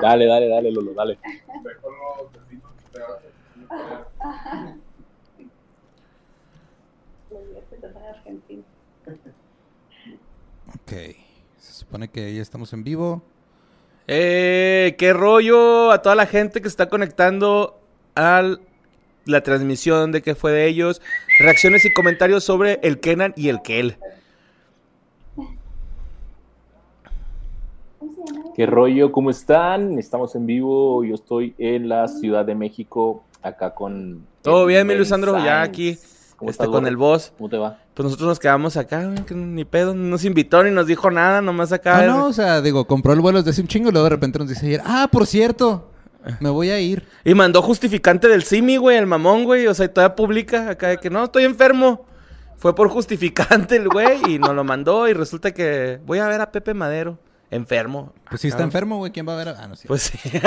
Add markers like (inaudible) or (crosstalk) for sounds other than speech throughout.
Dale, dale, dale, Lolo, dale. Ok. Se supone que ya estamos en vivo. Eh, qué rollo a toda la gente que está conectando a la transmisión de qué fue de ellos. Reacciones y comentarios sobre el Kenan y el Kel. ¿Qué rollo? ¿Cómo están? Estamos en vivo. Yo estoy en la Ciudad de México, acá con. Todo bien, mi Luisandro, ya aquí. ¿Cómo Está estás, con el boss. ¿Cómo te va? Pues nosotros nos quedamos acá, güey, que ni pedo, no nos invitó ni nos dijo nada, nomás acá. No, no, o sea, digo, compró el vuelo desde hace un chingo y luego de repente nos dice ayer, ah, por cierto, me voy a ir. Y mandó justificante del Simi, güey, el mamón, güey. O sea, y todavía publica acá de que no, estoy enfermo. Fue por justificante el güey y nos lo mandó y resulta que voy a ver a Pepe Madero. Enfermo. Pues si está enfermo, güey, ¿quién va a ver? a- Ah, no, sí. Pues sí. (laughs)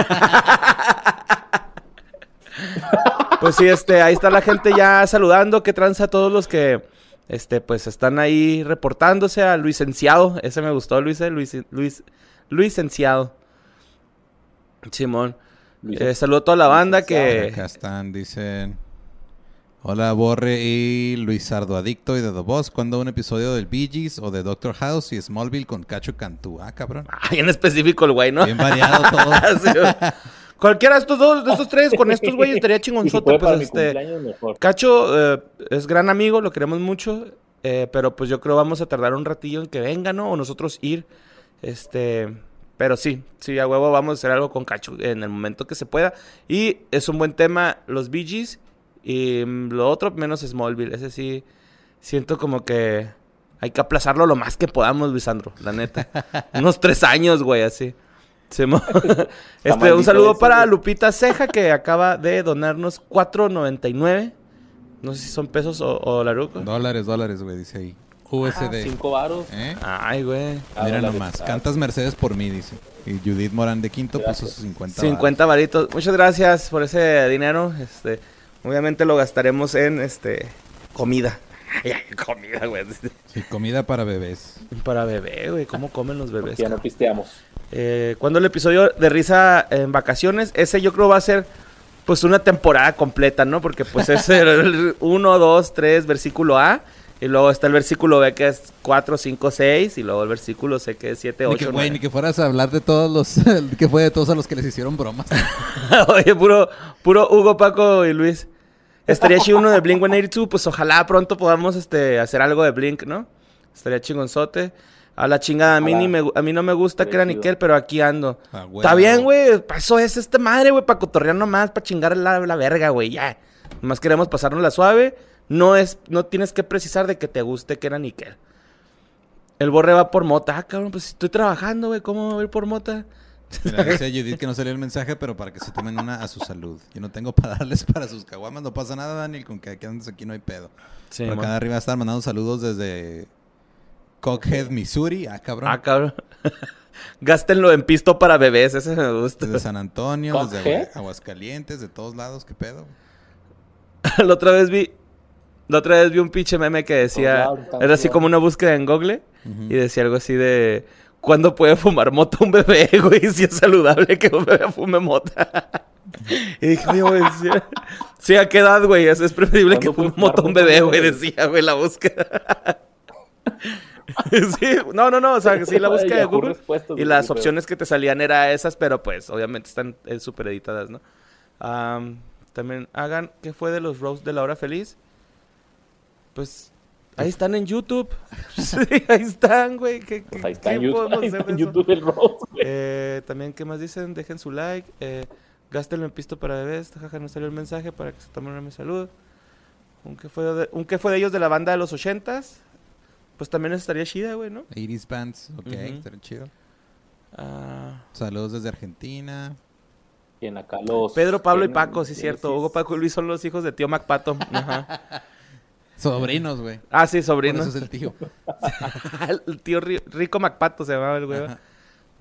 pues sí, este, ahí está la gente ya saludando. Que tranza a todos los que, este, pues están ahí reportándose a Luis Enciado. Ese me gustó, Luis, eh, Luis, Luis, Luis Enciado. Simón. Luis- Eh, saludo a toda la banda que... Acá están, dicen... Hola, Borre y Luis Sardo Adicto y de The Boss. ¿Cuándo un episodio del Bee Gees o de Doctor House y Smallville con Cacho Cantú? Ah, cabrón. Ay, en específico el güey, ¿no? Bien variado (laughs) todo. Sí. Cualquiera de estos dos, de estos tres, con estos güeyes estaría si chingonzote. puede Pues este. mejor. Cacho eh, es gran amigo, lo queremos mucho. eh, pero pues yo creo vamos a tardar un ratillo en que venga, ¿no? O nosotros ir. Este. Pero sí, sí, a huevo vamos a hacer algo con Cacho en el momento que se pueda. Y es un buen tema, los Bee Gees. Y mm, lo otro, menos Smallville. Ese sí, siento como que hay que aplazarlo lo más que podamos, Luisandro, la neta. (laughs) Unos tres años, güey, así. (laughs) Este, un saludo para. Lupita Ceja, que acaba de donarnos 4.99. No sé si son pesos o, o larucos. dólares, dólares, güey, dice ahí. Ah, USD. cinco varos. ¿Eh? Ay, güey. Ah, Mira dólares. nomás. Ah, Cantas Mercedes por mí, dice. Y Judith Morán de Quinto puso sus 50 50 varitos. Muchas gracias por ese dinero. Este, obviamente lo gastaremos en este comida. (laughs) Comida, güey. Sí, comida para bebés. Para bebé, güey. ¿Cómo comen los bebés? Ya no pisteamos. Eh, ¿Cuándo el episodio de risa en vacaciones? Ese yo creo va a ser pues una temporada completa, ¿no? Porque pues es el 1, 2, 3, versículo A. Y luego está el versículo B que es 4, 5, 6. Y luego el versículo C que es 7, Ni que, 8, güey, ni que fueras a hablar de todos los... (laughs) que fue de todos a los que les hicieron bromas. (laughs) Oye, puro, puro Hugo, Paco y Luis. Estaría chido uno de Blink 182. Pues ojalá pronto podamos este, hacer algo de Blink, ¿no? Estaría chingonzote. A la chingada, a mí, ni me, a mí no me gusta que era. Nickel, pero aquí ando. Ah, güey. Está bien, güey. Eso es este madre, güey. Para cotorrear nomás, para chingar la, la verga, güey. Ya. Nomás queremos pasarnos la suave. No es, no tienes que precisar de que te guste que era Nickel. El borre va por mota. Ah, cabrón, pues estoy trabajando, güey. ¿Cómo voy a ir por mota? Mira, (laughs) dice Judith que no salió el mensaje, pero para que se tomen una a su salud. Yo no tengo para darles para sus caguamas. No pasa nada, Daniel, con que aquí andes aquí no hay pedo. Sí, Por acá de arriba están mandando saludos desde Cockhead, Missouri. Ah, cabrón. Ah, cabrón. (laughs) Gástenlo en pisto para bebés, ese me gusta. Desde San Antonio, desde Aguascalientes, de todos lados. ¿Qué pedo? (laughs) la otra vez vi, la otra vez vi un pinche meme que decía, lados, era así como una búsqueda en Google y decía algo así de, ¿cuándo puede fumar mota un bebé, (laughs) güey? Si es saludable que un bebé fume mota. (laughs) y dije, oye, güey, sí, sí, ¿a qué edad, güey? Es, es preferible que ¿Cuándo fume mota un bebé, güey, decía, güey, la búsqueda. (laughs) sí, no, no, no, o sea, sí, la búsqueda de Google. Y las opciones que te salían eran esas, pero pues obviamente están eh, súper editadas, ¿no? Am, también hagan, ¿qué fue de los roasts de la hora feliz? Pues ahí están en YouTube. (laughs) sí, ahí están, güey. ¿Qué, Pues qué- ahí está qué en YouTube, podemos ahí está hacer en de eso? YouTube el roast, güey. Eh, también, ¿qué más dicen? Dejen su like. Eh, gástenlo en pisto para bebés. Jaja, no salió el mensaje para que se tomen una mi salud. Un que fue de, un que fue de ellos de la banda de los ochentas. Pues también estaría chida, güey, ¿no? 80s Bands, ok, Ujú. estaría chido. Ah, Saludos desde Argentina. Y en acá los... Pedro, Pablo y Paco, sí, cierto. Genesis. Hugo, Paco y Luis son los hijos de tío MacPato. Ajá. (laughs) Sobrinos, güey. Ah, sí, Por sobrino. eso es el tío. (laughs) el tío Ri- Rico MacPato se llamaba el güey. Ajá.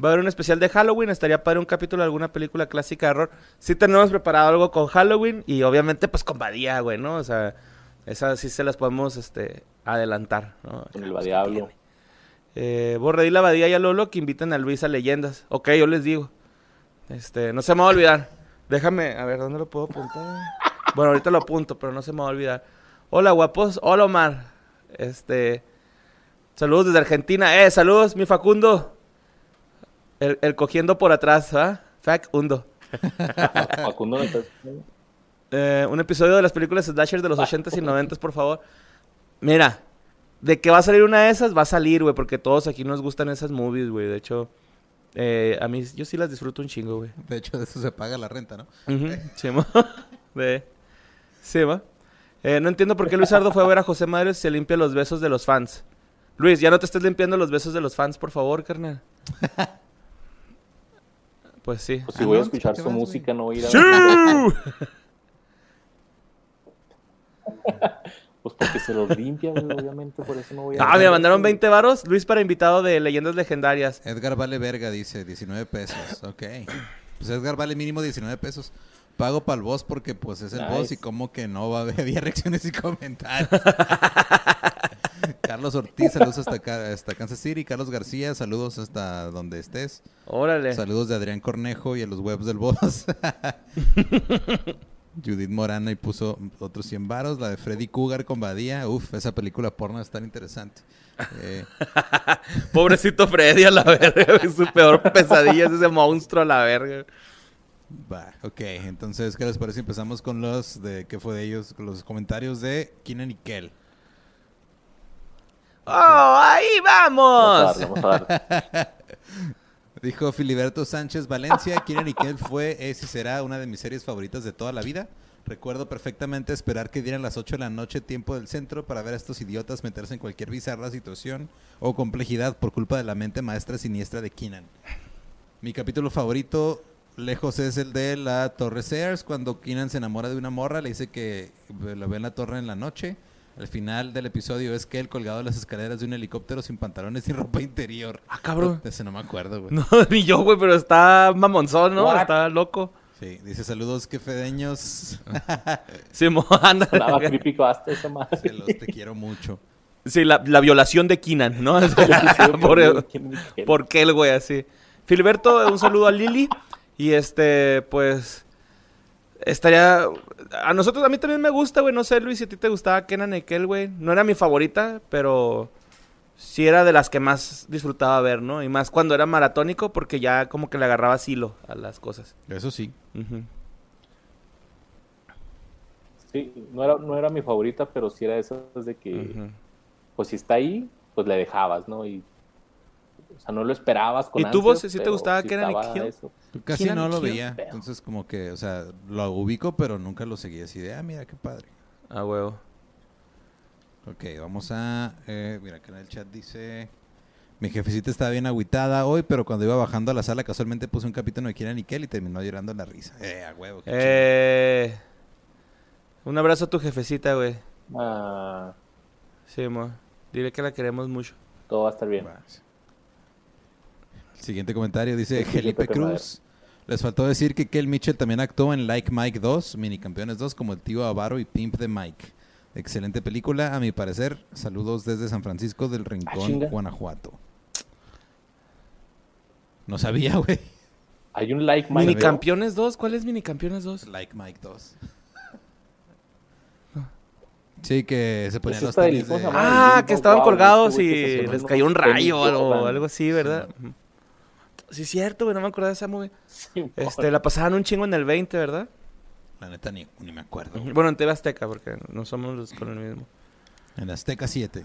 Va a haber un especial de Halloween. Estaría para un capítulo de alguna película clásica de horror. Sí tenemos preparado algo con Halloween. Y obviamente, pues con Badía, güey, ¿no? O sea, esas sí se las podemos este, adelantar, ¿no? Con el ¿qué Diablo. tiene? Eh, Borre, dile a Badía y a Lolo que inviten a Luis a Leyendas. Ok, yo les digo. Este, no se me va a olvidar. Déjame, a ver, ¿dónde lo puedo apuntar? Bueno, ahorita lo apunto, pero no se me va a olvidar. Hola, guapos. Hola, Omar. Este, saludos desde Argentina. Eh, saludos, mi Facundo. El, el cogiendo por atrás, ¿ah? Facundo. (laughs) Facundo, ¿no estás- Eh, un episodio de las películas Slasher de los 80s y 90s, por favor. Mira, de que va a salir una de esas, va a salir, güey, porque todos aquí nos gustan esas movies, güey. De hecho, eh, a mí, yo sí las disfruto un chingo, güey. De hecho, de eso se paga la renta, ¿no? Ujú, (laughs) Sí, ma. (laughs) De... Sí, ma. Eh, no entiendo por qué Luis Ardo fue a ver a José Madres y se limpia los besos de los fans. Luis, ya no te estés limpiando los besos de los fans, por favor, carnal. (laughs) Pues sí. Pues si Ah, voy a no, escuchar ¿qué su música, no voy a ir a ¡Sí! (laughs) Pues porque se los limpia, güey, obviamente, por eso no voy a Ah, me mandaron 20 varos. Luis para invitado de Leyendas Legendarias. Edgar vale verga, dice, 19 pesos. Ok. Pues Edgar vale mínimo 19 pesos. Pago para el boss porque pues es el Nice. boss y como que no va a haber (laughs) reacciones y comentarios. (laughs) Carlos Ortiz, saludos hasta, acá, hasta Kansas City. Carlos García, saludos hasta donde estés. Órale. Saludos de Adrián Cornejo y a los webs del boss. (laughs) Judith Morana y puso otros 100 varos. La de Freddy Cougar con Badía. Uf, esa película porno es tan interesante. Eh, Pobrecito Freddy a la verga. Su peor pesadilla es ese monstruo a la verga. Va, ok. Entonces, ¿qué les parece? Empezamos con los de qué fue de ellos, con los comentarios de Keenan y Kel. ¡Oh, ahí Vamos vamos! a darle, vamos a darle. (laughs) Dijo Filiberto Sánchez Valencia, Keenan y Kel fue, es y será una de mis series favoritas de toda la vida. Recuerdo perfectamente esperar que dieran las 8 de la noche tiempo del centro para ver a estos idiotas meterse en cualquier bizarra situación o complejidad por culpa de la mente maestra siniestra de Keenan. Mi capítulo favorito, lejos, es el de la Torre Sears, cuando Keenan se enamora de una morra, le dice que la ve en la torre en la noche. Al final del episodio es que él colgado en las escaleras de un helicóptero sin pantalones y (laughs) ropa interior. Ah, cabrón. Ese no me acuerdo, güey. (laughs) No, ni yo, güey, pero está mamonzón, ¿no? What? Está loco. Sí, dice saludos que fedeños. (laughs) Sí, mo- anda. Creepy hasta esa madre. Se los te quiero mucho. Sí, la, la violación de Keenan, ¿no? por, por qué el güey así. Filiberto, un saludo a Lili. Y este, pues. Estaría. A nosotros, a mí también me gusta, güey. No sé, Luis, si a ti te gustaba Kenan y Kel, güey. No era mi favorita, pero. Sí era de las que más disfrutaba ver, ¿no? Y más cuando era maratónico, porque ya como que le agarraba hilo a las cosas. Eso sí. Sí, no era, no era mi favorita, pero sí era de esas de que, pues si está ahí, pues le dejabas, ¿no? Y, o sea, no lo esperabas con ¿Y tú, ansias, vos, sí te gustaba sí Kenan eso. Casi no lo veía. pero- Entonces, como que, o sea, lo ubico, pero nunca lo seguí así de, ah, mira qué padre. Ah, huevo. Ok, vamos a. eh, mira, que en el chat dice. Mi jefecita estaba bien agüitada hoy, pero cuando iba bajando a la sala, casualmente puse un capítulo de Kieran y Kel y terminó llorando en la risa. Eh, a huevo. qué Eh. Un abrazo a tu jefecita, güey. Ah, Sí, mo. Dile que la queremos mucho. todo va a estar bien. Siguiente comentario dice Felipe Cruz. Les faltó decir que Kel Mitchell también actuó en Like Mike 2, Minicampeones 2, como el tío Avaro y Pimp de Mike. Excelente película, a mi parecer. Saludos desde San Francisco del Rincón, chinga. Guanajuato. No sabía, (laughs) güey. Hay un like Mike. ¿Minicampeones 2? ¿Cuál es Minicampeones 2? Like Mike 2. Sí, que se ponían los tenis. Ah, que estaban wow, colgados y les cayó un rayo o algo así, ¿verdad? Sí, es cierto, güey, no me acordaba de esa movie. Sí, Este, la pasaban un chingo en el 20, ¿verdad? La neta ni, ni me acuerdo. Bueno, en TV Azteca, porque no somos los con el mismo. En Azteca 7.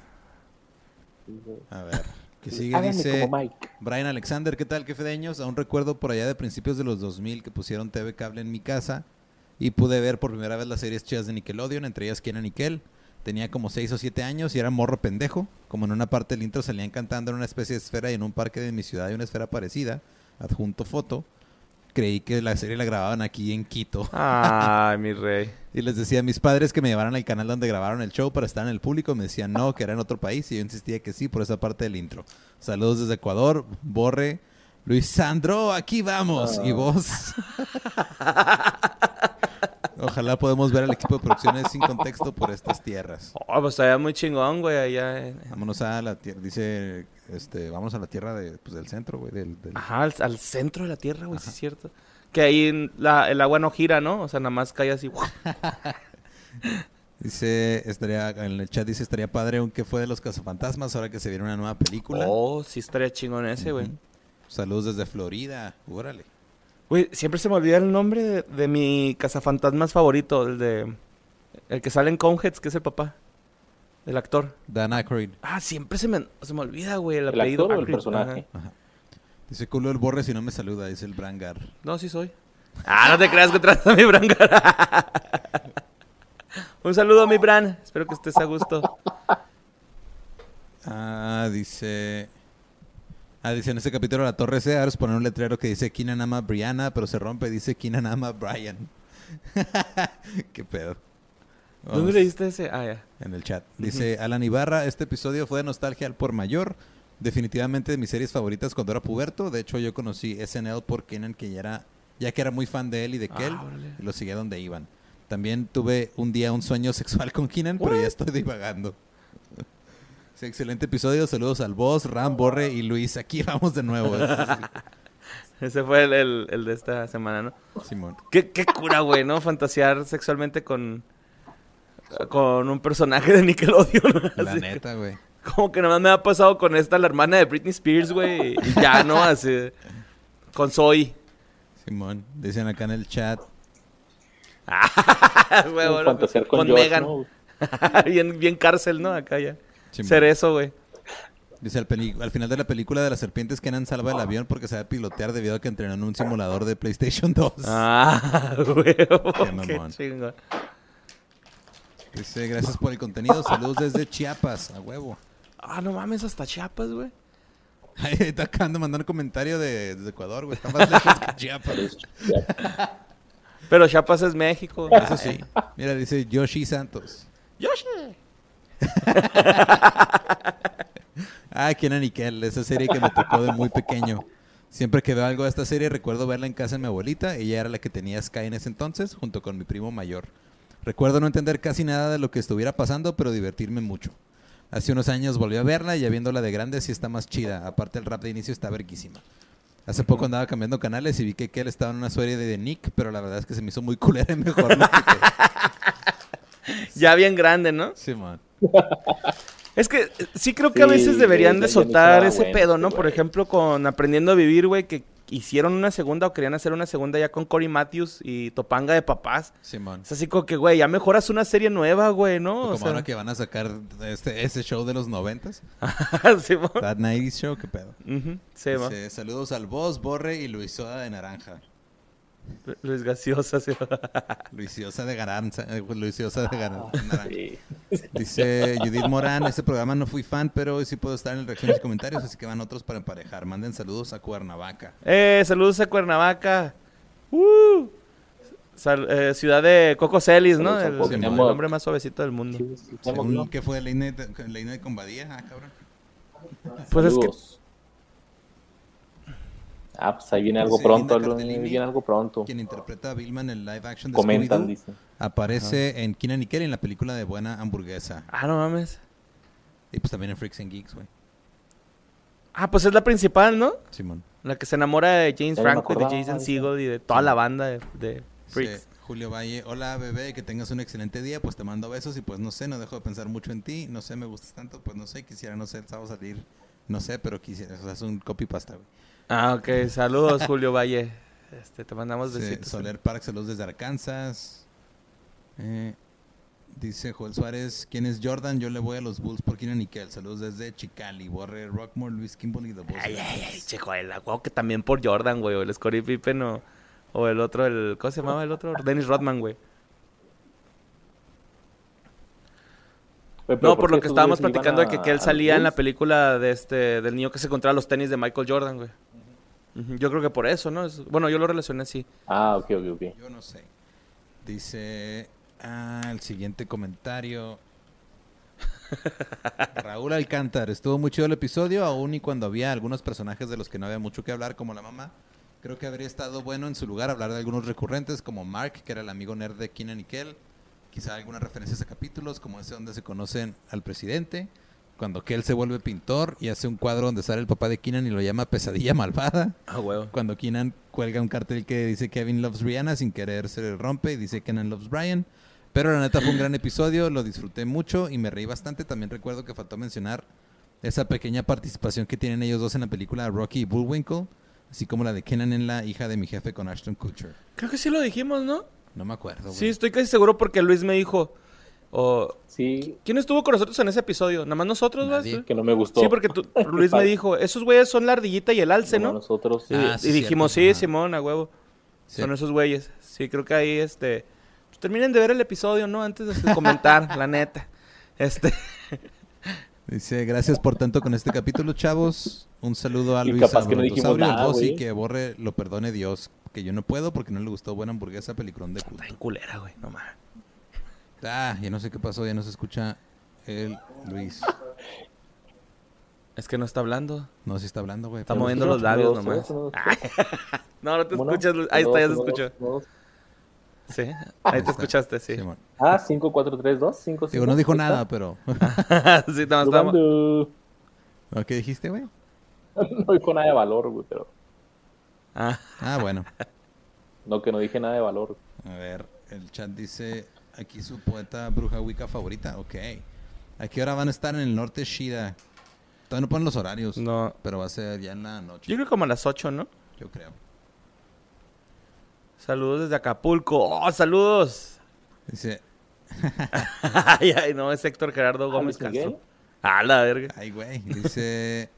A ver, que sigue, Háganme dice... como Mike. Brian Alexander, ¿qué tal? ¿Qué fedeños? Aún recuerdo por allá de principios de los 2000 que pusieron TV cable en mi casa y pude ver por primera vez las series chidas de Nickelodeon, entre ellas Kenan y Kel. Tenía como 6 o 7 años y era morro pendejo. Como en una parte del intro salían cantando en una especie de esfera y en un parque de mi ciudad hay una esfera parecida, adjunto foto. Creí que la serie la grababan aquí en Quito. Ay, (laughs) mi rey. Y les decía a mis padres que me llevaran al canal donde grabaron el show para estar en el público. Me decían no, que era en otro país. Y yo insistía que sí por esa parte del intro. Saludos desde Ecuador, Borre. Luis Sandro, aquí vamos. Ah. Y vos. (laughs) (laughs) Ojalá podamos ver al equipo de producciones sin contexto por estas tierras. Oh, pues estaría muy chingón, güey, allá. en- Vámonos a la tierra, dice, este, vamos a la tierra de, pues, del centro, güey, del, del- Ajá, al, al centro de la Tierra, güey, sí es cierto. Que ahí la- el agua no gira, ¿no? O sea, nada más cae así. (laughs) Dice, estaría, en el chat dice, estaría padre un que fue de los cazafantasmas ahora que se viene una nueva película. Oh, sí estaría chingón ese, güey. Ujú. Saludos desde Florida, órale. Güey, siempre se me olvida el nombre de, de mi cazafantasmas favorito, el de... El que sale en Coneheads, que es el papá del actor. Dan Aykroyd. Ah, siempre se me, se me olvida, güey, el, ¿El apellido. actor o el Aykroyd. personaje? Ajá. Ajá. Dice culo el borre si no me saluda, dice el Brangar. No, sí soy. Ah, no te creas que tratas a mi Brangar. (laughs) Un saludo a mi Bran. Espero que estés a gusto. Ah, dice. Ah, dice en este capítulo la Torre Sears poner un letrero que dice Keenan ama a Brianna, pero se rompe y dice Keenan ama a Brian. (laughs) Qué pedo. ¿Dónde leíste ese? Ah, ya. En el chat. Dice Alan Ibarra, este episodio fue de nostalgia al por mayor. Definitivamente de mis series favoritas cuando era puberto. De hecho, yo conocí SNL por Keenan, que ya era, ya que era muy fan de él y de Kel, Ah, órale. y lo seguía donde iban. También tuve un día un sueño sexual con Keenan, pero ya estoy divagando. Sí, excelente episodio. Saludos al boss, Ram, Borre y Luis. Aquí vamos de nuevo. (laughs) Ese fue el, el- el de esta semana, ¿no? Simón. Qué, qué cura, güey, ¿no? Fantasear sexualmente con... Con un personaje de Nickelodeon. La Así neta, güey. Como que nada más me ha pasado con esta, la hermana de Britney Spears, güey. Y ya, ¿no? Así... Con Zoe. Simón. Dicen acá en el chat. (laughs) Güey, bueno, fantasear con, Josh, Megan. ¿no? (laughs) bien, bien cárcel, ¿no? Acá ya. Ser eso, güey. Dice al, final de la película de las serpientes Kenan salva el avión porque sabe pilotear debido a que entrenó en un simulador de PlayStation 2. (laughs) Ah, güey. Qué (laughs) mamón. chingo. Dice, gracias por el contenido. Saludos desde Chiapas, a huevo. Ah, no mames, hasta Chiapas, güey. (laughs) Ahí está acá ando mandando un comentario de, desde Ecuador, güey. Está más lejos que Chiapas. Pero Chiapas es México. Eso sí. Mira, dice Yoshi Santos. Yoshi. Ah, Kenan y Kel, esa serie que me tocó de muy pequeño. Siempre que veo algo de esta serie, recuerdo verla en casa de mi abuelita. Ella era la que tenía Sky en ese entonces, junto con mi primo mayor. Recuerdo no entender casi nada de lo que estuviera pasando, pero divertirme mucho. Hace unos años volví a verla y ya viéndola de grande sí está más chida. Aparte el rap de inicio está verguísima. Hace poco andaba cambiando canales y vi que Kel estaba en una serie de Nick, pero la verdad es que se me hizo muy culera y mejor no. (laughs) (laughs) Ya bien grande, ¿no? Sí, man. Es que sí creo que a Sí, veces deberían de soltar ese bueno pedo, ¿no? Por ejemplo, con Aprendiendo a Vivir, güey, que hicieron una segunda o querían hacer una segunda ya con Cory Matthews y Topanga de Papás. Simón. Es así como que, güey, ya mejoras una serie nueva, güey, ¿no? O O como sea, ahora que van a sacar este, ese show de los noventas. sí, That 90s Show, qué pedo. Sí. Dice, saludos al boss, Borre y Luisoda de Naranja. Luis Gaseosa, sí. (laughs) Luisiosa de Garanza. eh, Luisiosa de Garan- Naranja. Sí. Dice Judith Morán, este programa no fui fan, pero hoy sí puedo estar en reacciones y comentarios, así que van otros para emparejar. Manden saludos a Cuernavaca. Eh, saludos a Cuernavaca. Uh. Sal- eh, ciudad de Coco Celis, ¿no? El, el hombre más suavecito del mundo. Sí, sí, sí. ¿Qué fue? ¿Leine de, Leine de Combadía? Ah, cabrón. Pues es que. Ah, pues ahí viene algo Sí, pronto, viene algo pronto. Quien interpreta a Vilma en el live action de Comentan, dice. aparece en Kina Nickel en la película de Buena Hamburguesa. Ah, no mames. Y pues también en Freaks and Geeks, güey. Ah, pues es la principal, ¿no? Simón. La que se enamora de James Franco y de Jason Segel y de toda la banda de, de Sí, Freaks. Julio Valle, hola bebé, que tengas un excelente día, pues te mando besos y pues no sé, no dejo de pensar mucho en ti, no sé, me gustas tanto, pues no sé, quisiera, no sé, el sábado salir, no sé, pero quisiera, o sea, es un copy pasta, güey. Ah, ok. Saludos, Julio Valle. Este, te mandamos Sí, besitos. Soler Park, saludos desde Arkansas. Eh, dice Joel Suárez, ¿quién es Jordan? Yo le voy a los Bulls por Keenan Nickel, saludos desde Chicali, Borre, Rockmore, Luis Kimberly, The Bulls. Ay, ay, ay, checo, el juego que también por Jordan, güey, o el Scottie Pippen o, o el otro, el, ¿cómo se llamaba el otro? Dennis Rodman, güey. Pero No, por lo que estábamos platicando de que, que él salía en la película de este, del niño que se encontraba los tenis de Michael Jordan, güey. Yo creo que por eso, ¿no? Es- bueno, yo lo relacioné así. Ah, ok, ok, ok. Yo no sé. Dice, ah, el siguiente comentario. (laughs) Raúl Alcántar, estuvo muy chido el episodio, aún y cuando había algunos personajes de los que no había mucho que hablar, como la mamá. Creo que habría estado bueno en su lugar hablar de algunos recurrentes como Mark, que era el amigo nerd de Keenan y Kel. Quizá algunas referencias a capítulos como ese donde se conocen al presidente. Cuando Kel se vuelve pintor y hace un cuadro donde sale el papá de Keenan y lo llama Pesadilla Malvada. Ah, huevo. Cuando Keenan cuelga un cartel que dice Kevin loves Rihanna sin querer se rompe y dice Kenan loves Brian. Pero la neta fue un gran episodio, lo disfruté mucho y me reí bastante. También recuerdo que faltó mencionar esa pequeña participación que tienen ellos dos en la película Rocky y Bullwinkle, así como la de Kenan en la hija de mi jefe con Ashton Kutcher. Creo que sí lo dijimos, ¿no? No me acuerdo. güey. Sí, estoy casi seguro porque Luis me dijo. O- Sí, ¿Quién estuvo con nosotros en ese episodio? ¿Nada más nosotros? Nadie. que no me gustó. Sí, porque tú- (laughs) Luis me dijo, esos güeyes son la ardillita y el alce, ¿no? Nosotros. Y, Ah, sí, y dijimos, cierto. sí, Ajá. Simón, a huevo. Sí. Son esos güeyes. Sí, creo que ahí, este... pues, terminen de ver el episodio, ¿no? Antes de comentar, (laughs) la neta. Este... Dice, gracias por tanto con este capítulo, chavos. Un saludo a Luis no y güey. que borre, lo perdone Dios. Que yo no puedo porque no le gustó buena hamburguesa peligrón de culto. Está en culera, güey, no mames. Ah, ya no sé qué pasó, ya no se escucha el Luis. Es que no está hablando. No, si está hablando, güey. Está pero- moviendo los labios Dos, nomás. dos, (laughs) dos, No, no te escuchas. Luis. Ahí está, ya se escuchó. Sí, ahí te escuchaste, sí. Simón. Ah, 5, 4, 3, 2, 5, 5. Digo, no dijo nada, pero... (laughs) (laughs) sí, nada más estamos... ¿No, ¿Qué dijiste, güey? No dijo nada de valor, güey, pero... Ah, Ah, bueno. No, que no dije nada de valor. A ver, el chat dice, aquí su poeta bruja wicca favorita. Ok. ¿A qué hora van a estar en el norte Shida? Todavía no ponen los horarios, no. pero va a ser ya en la noche, Yo creo como a las 8, ¿no? yo creo. Saludos desde Acapulco. ¡Oh, saludos! Dice, (laughs) ay, ay, no, es Héctor Gerardo Gómez Luis Miguel? Castro. Ah, la verga. ay, güey. Dice,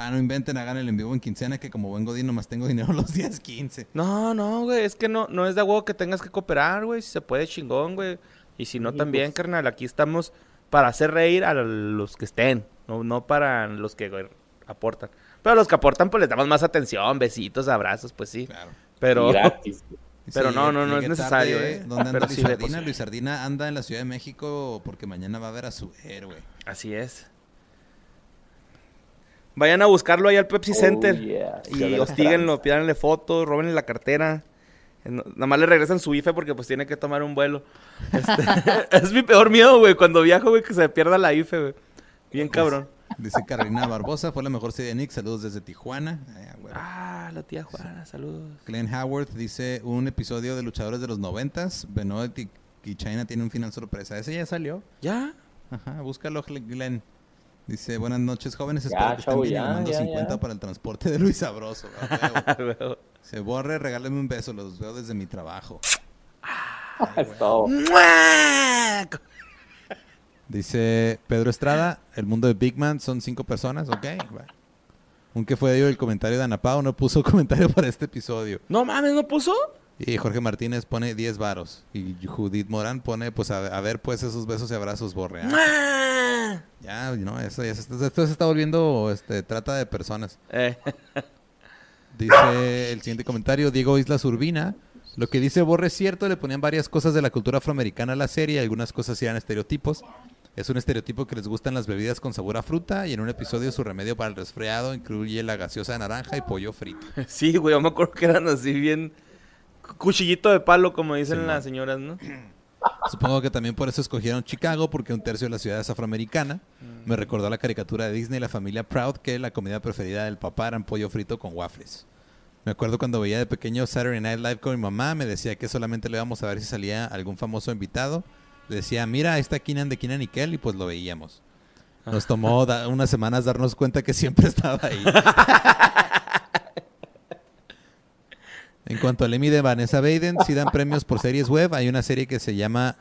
ah, no inventen, hagan el en vivo en quincena, que como buen godín nomás tengo dinero (laughs) los días 15. No, no, güey, es que no, no es de huevo que tengas que cooperar, güey. Si se puede, chingón, güey. Y si no, Sí, también, pues. carnal. Aquí estamos para hacer reír a los que estén, no, no para los que güey, aportan. Pero a los que aportan, pues les damos más atención, besitos, abrazos, pues sí. Claro. Pero, gratis. (laughs) Pero no, no, no es necesario, tarde. ¿eh? ¿Dónde anda Pero Luis sí, Sardina? Luis Sardina anda en la Ciudad de México porque mañana va a ver a su héroe. así es. Vayan a buscarlo ahí al Pepsi Oh, Center. yeah. Y hostíguenlo, pídanle fotos, róbenle la cartera. Eh, Nada más le regresan su IFE porque pues tiene que tomar un vuelo. Este, (laughs) (laughs) es mi peor miedo, güey, cuando viajo, güey, que se pierda la IFE, güey. Bien cabrón. Dice Carolina Barbosa, fue la mejor serie de Nick. Saludos desde Tijuana. Ay, ah. Ah, la tía Juana, saludos. Glenn Howard dice un episodio de Luchadores de los Noventas. Benoit y, y China tiene un final sorpresa. Ese ya salió. ¿Ya? Ajá, búscalo, Glenn. Dice, buenas noches, jóvenes. Ya, Espero que estén bien. ya, Le mando ya, 50 ya. para el transporte de Luis Sabroso. A (laughs) huevo. Huevo. Se borre, regálame un beso. Los veo desde mi trabajo. ¡Mua! Dice Pedro Estrada, el mundo de Big Man son cinco personas, ok. Aunque fue yo el comentario de Ana Pao, no puso (laughs) comentario para este episodio. No mames, ¿no puso? Y Jorge Martínez pone 10 varos. Y Judith Morán pone, pues, a, a ver, pues, esos besos y abrazos borre. Ah, ya, no, eso ya se, está- esto se está volviendo, este, trata de personas. Eh, Dice el siguiente comentario, Diego Islas Urbina. Lo que dice Borre es cierto, le ponían varias cosas de la cultura afroamericana a la serie, algunas cosas eran estereotipos. Es un estereotipo que les gustan las bebidas con sabor a fruta y en un episodio su remedio para el resfriado incluye la gaseosa de naranja y pollo frito. (laughs) sí, güey, yo me acuerdo que eran así bien... Cuchillito de palo, como dicen las señoras, ¿no? (clears throat) Supongo que también por eso escogieron Chicago, porque un tercio de la ciudad es afroamericana. Me recordó la caricatura de Disney, la familia Proud, que la comida preferida del papá era pollo frito con waffles. Me acuerdo cuando veía de pequeño Saturday Night Live con mi mamá, me decía que solamente le íbamos a ver si salía algún famoso invitado. Le decía, mira, ahí está Keenan de Keenan y Kel, y pues lo veíamos. Nos tomó unas semanas darnos cuenta que siempre (laughs) estaba ahí. (laughs) en cuanto al Emmy de Vanessa Baden, sí dan premios por series web. Hay una serie que se llama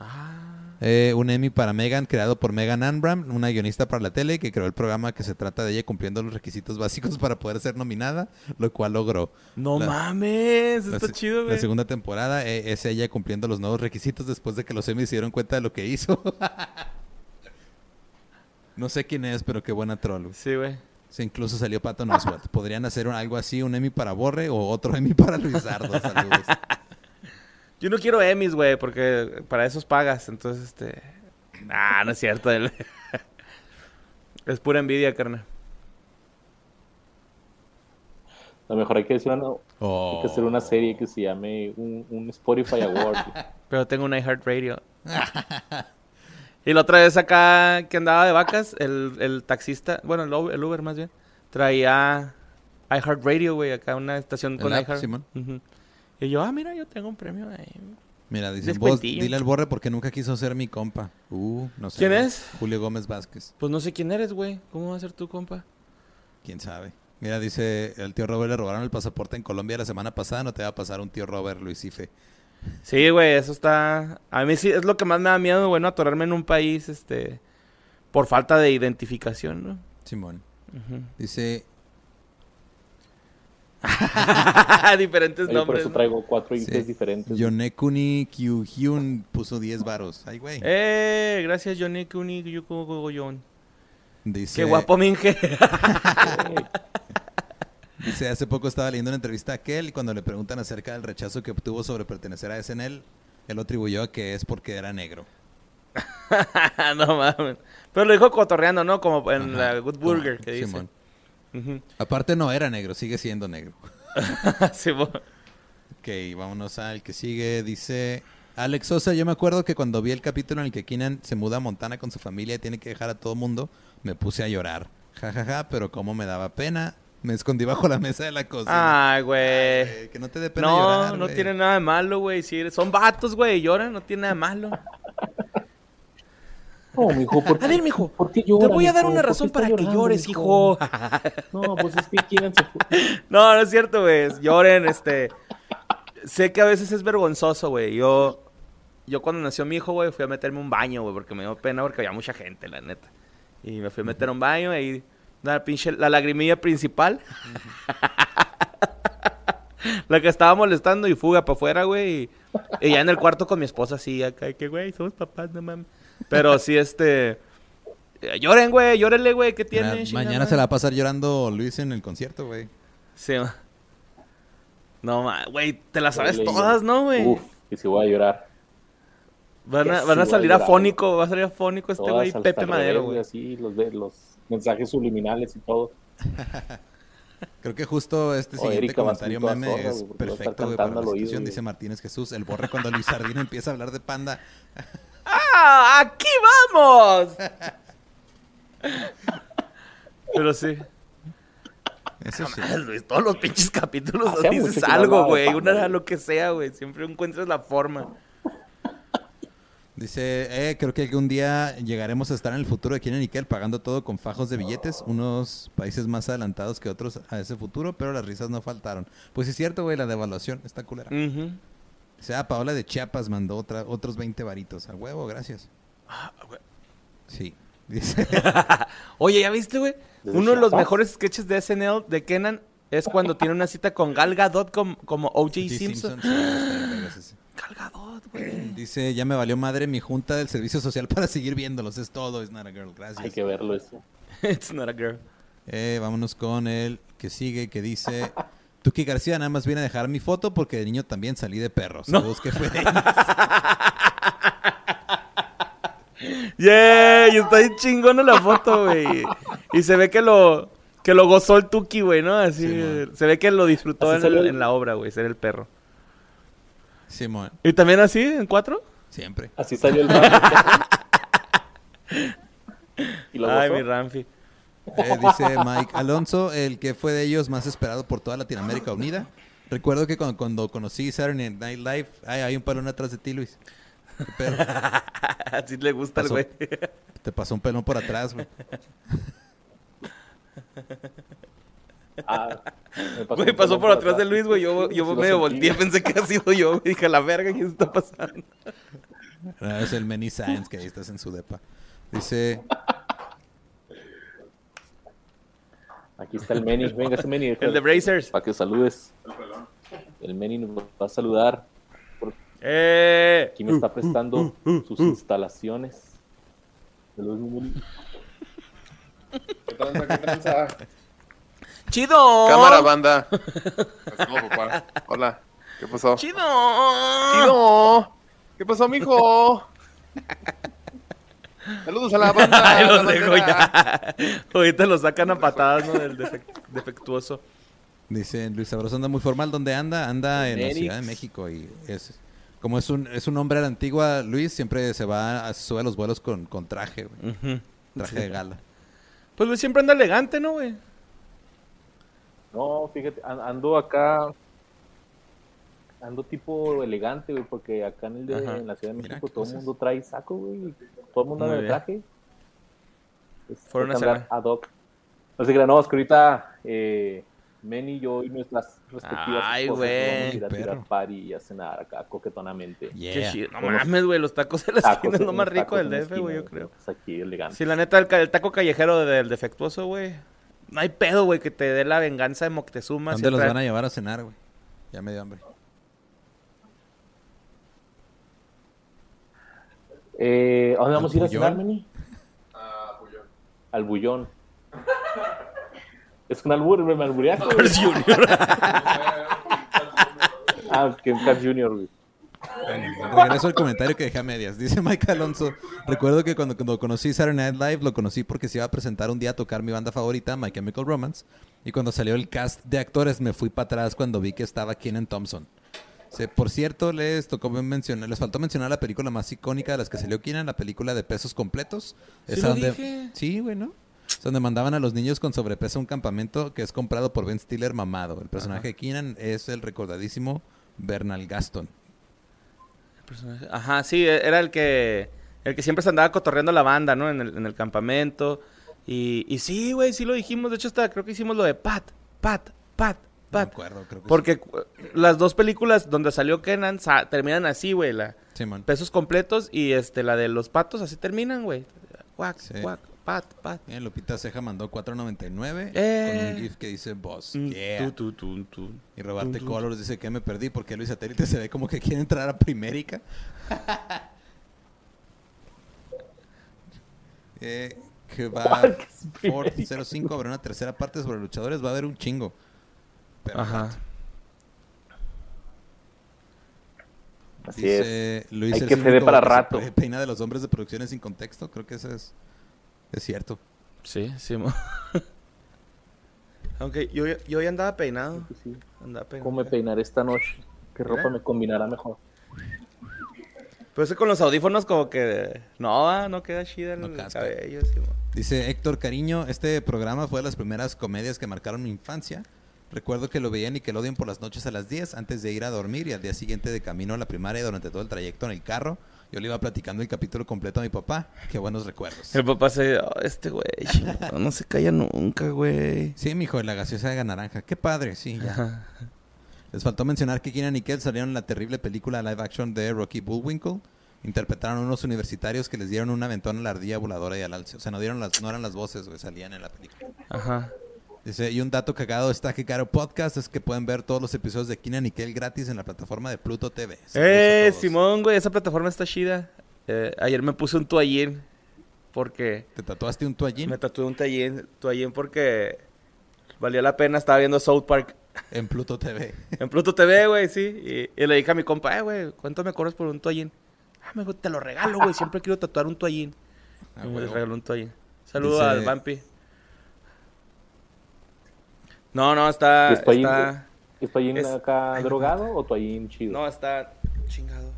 eh, un Emmy para Megan, creado por Megan Anbram, una guionista para la tele que creó el programa que se trata de ella cumpliendo los requisitos básicos para poder ser nominada, lo cual logró. No La- mames, La está chido, La güey. segunda temporada eh, es ella cumpliendo los nuevos requisitos después de que los Emmys se dieron cuenta de lo que hizo. (laughs) no sé quién es, pero qué buena troll. Sí, güey. Sí, incluso salió Patton Oswalt. Podrían hacer un- algo así, un Emmy para Borre o otro Emmy para Luisardo. Saludos. (laughs) Yo no quiero Emmys, güey, porque para esos pagas. Entonces, este. Ah, no es cierto. (laughs) es pura envidia, carnal. A lo mejor hay que decir una, Hay que hacer una serie que se llame un, un Spotify Award. (laughs) Pero tengo un iHeartRadio. Y la otra vez acá que andaba de vacas, el, el taxista, bueno, el Uber, el Uber más bien, traía iHeartRadio, güey, acá una estación con iHeart. Simón. Y yo, ah, mira, yo tengo un premio ahí. Mira, dice, vos, dile al borre porque nunca quiso ser mi compa. Uh, no sé. ¿Quién güey. es? Julio Gómez Vázquez. Pues no sé quién eres, güey. ¿Cómo va a ser tu compa? ¿Quién sabe? Mira, dice, el tío Robert le robaron el pasaporte en Colombia la semana pasada. No te va a pasar un tío Robert, Luis Ife. Sí, güey, eso está... A mí sí es lo que más me da miedo, güey, ¿no? Atorarme en un país, este... Por falta de identificación, ¿no? Simón. Dice, (laughs) Diferentes por nombres. eso ¿no? traigo cuatro sí, diferentes. Yonekuni Kyuhyun puso 10 varos. Ay, güey. Eh, gracias, Johnny Kuni, Yuko Dice, Qué guapo, Minge. (laughs) (laughs) Hace poco estaba leyendo una entrevista a aquel y cuando le preguntan acerca del rechazo que obtuvo sobre pertenecer a SNL, él lo atribuyó a que es porque era negro. (laughs) no mames. Pero lo dijo cotorreando, ¿no? Como en Ajá, la Good Burger que dice. Simón. Aparte no era negro, sigue siendo negro. (laughs) Simón. Ok, vámonos al que sigue. Dice Alex Sosa, yo me acuerdo que cuando vi el capítulo en el que Keenan se muda a Montana con su familia y tiene que dejar a todo mundo, me puse a llorar. Ja, ja, ja, pero como me daba pena, me escondí bajo la mesa de la cocina. Ay, güey. Que no te dé pena No, llorar, no güey. tiene nada de malo, güey. Si son vatos, güey, lloran, no tiene nada de malo. (laughs) No, mijo, ¿por qué? A ver, mijo, ¿por qué Te llora, voy a dar mijo? una ¿Por qué razón para que llores, hijo. No, pues es que fue. (laughs) No, no es cierto, güey. Lloren, este. Sé que a veces es vergonzoso, güey. Yo. Yo cuando nació mi hijo, güey, fui a meterme un baño, güey, porque me dio pena porque había mucha gente, la neta. Y me fui a meter a un baño y la pinche la lagrimilla principal. la que estaba molestando y fuga para afuera, güey. Y, y ya en el cuarto con mi esposa así, acá, que güey, somos papás, no mames. Pero sí, este. eh, Lloren, güey, llórenle, güey, ¿qué Mira, tiene? mañana se la va a pasar llorando Luis en el concierto, güey. Sí, ma. No, güey, te las sabes todas, ¿no, güey? Uf, que si voy a llorar. Van a, van a salir afónico, va a salir afónico este güey, Pepe Madero, güey. Así, los, de, los mensajes subliminales y todo. (laughs) Creo que justo este O siguiente Erika comentario meme zorra, es perfecto, güey, para la situación, dice Martínez Jesús. El borre cuando Luis Sardino (laughs) empieza a hablar de panda. (laughs) ¡Ah! ¡Aquí vamos! Pero sí. Eso sí. Luis, todos los pinches capítulos dices algo, güey. Una lo que sea, güey. Siempre encuentras la forma. Dice, eh, creo que algún día llegaremos a estar en el futuro de Kieran y Kel pagando todo con fajos de billetes, unos países más adelantados que otros a ese futuro, pero las risas no faltaron. Pues es cierto, güey, la devaluación está culera. O sea, Paola de Chiapas mandó otra, otros 20 varitos. A huevo, gracias. Ah, güey. Sí. (laughs) Dice, Oye, ¿ya viste? ¿Desde Uno de los mejores sketches de SNL de Kenan es cuando tiene una cita con Gal Gadot com- como O.J. Simpson. sí, Gal Gadot, güey. Dice, ya me valió madre mi junta del servicio social para seguir viéndolos. Es todo, es not a girl. Gracias. Hay que verlo eso. (laughs) It's not a girl. Eh, vámonos con el que sigue, que dice... Tuki García nada más viene a dejar mi foto porque de niño también salí de perro. Saludos que fue (laughs) de Yeah, y está bien chingona la foto, güey. Y se ve que lo que lo gozó el Tuki, güey, ¿no? Así, Sí, eh, se ve que lo disfrutó en, el- en la obra, güey, ser el perro. Simón. ¿Y también así, en cuatro? Siempre. Así salió el (laughs) y lo Ay, gozó. mi Ramfi. Eh, dice Mike Alonso, el que fue de ellos más esperado por toda Latinoamérica Unida. Recuerdo que cuando, cuando conocí Saturday Night Live, ay, hay un pelón atrás de ti, Luis. (laughs) Así le gusta al Pasó. güey. Te pasó un pelón por atrás, güey. (laughs) Ah, me Güey, pasó por atrás de Luis, güey. Yo, (laughs) yo medio volteé, pensé que ha sido yo. güey. Dije, la verga, ¿qué está pasando? No, es el Many Science que ahí estás en su depa. Dice, Aquí está el Meni. Venga, ese Meni. El de Brazers. Para que saludes. El Meni nos va a saludar. ¡Eh! aquí me está prestando sus instalaciones. Saludos, Meni. ¿Qué tranza, qué tranza? ¡Chido! Cámara, banda. No, papá. Hola. ¿Qué pasó? ¡Chido! ¡Chido! ¿Qué pasó, mijo? Saludos a la banda. (laughs) Ay, los dejo ya. Ahorita lo sacan a patadas, ¿no? Del defec- defectuoso. Dice Luis Sabroso anda muy formal. ¿Dónde anda? Anda en la. Ciudad de México. Y es como es un, es un hombre a la antigua, Luis siempre se va a, sube a los vuelos con, con traje, güey. Traje Sí. de gala. Pues Luis siempre anda elegante, ¿no, güey? No, fíjate, an- ando acá. Ando tipo elegante, güey, porque acá en, el de, en la Ciudad de México qué todo el mundo trae saco, güey. Todo el mundo anda de traje. Es- Fueron hay a ad hoc. Así que no, es que ahorita eh, Men y yo y nuestras respectivas Ay, güey, vamos a ir a perro. tirar party y a cenar acá coquetonamente. Yeah. Qué chido. No mames, güey, los tacos de la Tacos esquina es lo más rico del DF, güey, yo creo. pues aquí elegante. Sí, la neta, el, el taco callejero del defectuoso, güey. No hay pedo, güey, que te dé la venganza de Moctezuma. ¿Dónde si los trae- van a llevar a cenar, güey? Ya me dio hambre. Eh, ¿A dónde vamos a ir a ¿Al cenar, Bullón? Meni? Al bullón. Es un albur, me albureaste. güey. Carl's (laughs) Jr. Ah, que Carl Jr., güey. Regreso al comentario que dejé a medias. Dice Mike Alonso, recuerdo que cuando, cuando conocí Saturday Night Live, lo conocí porque se iba a presentar un día a tocar mi banda favorita, My Chemical Romance. Y cuando salió el cast de actores, me fui para atrás cuando vi que estaba Kenan Thompson. Sí, por cierto, les tocó mencionar, les faltó mencionar la película más icónica de las que salió Kenan, la película de pesos completos. Sí Esa donde, dije. Sí, güey, ¿no? Es donde mandaban a los niños con sobrepeso a un campamento que es comprado por Ben Stiller mamado. El personaje Ajá. de Keenan es el recordadísimo Bernal Gaston. Personaje. Ajá, sí, era el que el que siempre se andaba cotorreando la banda, ¿no? En el, en el campamento. Y, y sí, güey, sí lo dijimos. De hecho, hasta creo que hicimos lo de Pat, Pat, Pat, No me Pat. acuerdo, creo que Porque las dos películas donde salió Kenan sa- terminan así, güey. La sí. Pesos completos y este la de los patos así terminan, güey. Cuac, Sí. cuac, pat, pat. Bien, Lupita Ceja mandó 4.99 Eh. con un GIF que dice Boss. Mm, Yeah. Y Robarte. Colors dice que me perdí porque Luis Satélite se ve como que quiere entrar a Primérica. (laughs) eh, que va ¿Cuál que es Ford Primérica? 05 habrá una tercera parte sobre luchadores, va a haber un chingo. Pero Ajá. Así es. Dice Luis Hay que de cínico para se rato. pe- peina de los hombres de producciones sin contexto, creo que eso es es cierto. Sí, sí. (laughs) Aunque yo, yo ya andaba peinado. Pues sí. Andaba peinado. ¿Cómo me peinaré esta noche? ¿Qué ropa me combinará mejor? Pero es que con los audífonos como que... No, no queda chida el No cabello. sí. Dice Héctor Cariño, este programa fue de las primeras comedias que marcaron mi infancia. Recuerdo que lo veía en Nickelodeon por las noches a las 10 antes de ir a dormir y al día siguiente de camino a la primaria durante todo el trayecto en el carro. Yo le iba platicando el capítulo completo a mi papá. Qué buenos recuerdos. El papá se... "Oh, este güey, chingado, no se calla nunca, güey. Sí, mijo, la gaseosa de naranja. Qué padre, sí, ya. Les faltó mencionar que Keenan y Kel salieron en la terrible película live action de Rocky Bullwinkle. Interpretaron unos universitarios que les dieron un aventón a la ardilla voladora y al alce. O sea, no dieron las, no eran las voces, güey, salían en la película. Ajá. Dice, y un dato cagado Está Que Caro Podcast es que pueden ver todos los episodios de Keenan y Kel gratis en la plataforma de Pluto TV. Saludos Eh. Simón, güey, esa plataforma está chida. Eh, ayer me puse un toallín porque... ¿Te tatuaste un toallín Me tatué un toallín, toallín porque valía la pena. Estaba viendo South Park en Pluto TV? (laughs) en Pluto TV, güey, sí. Y, y le dije a mi compa, eh, güey, ¿cuánto me cobras por un toallín? Ah, me dijo, te lo regalo, güey. Siempre quiero tatuar un toallín. Ah, y me regaló un toallín. Saludos Dice- al Vampi. No, no, está... ¿Es toallín, está... ¿Es toallín Es- acá Ay, drogado o toallín chido? No, está chingado.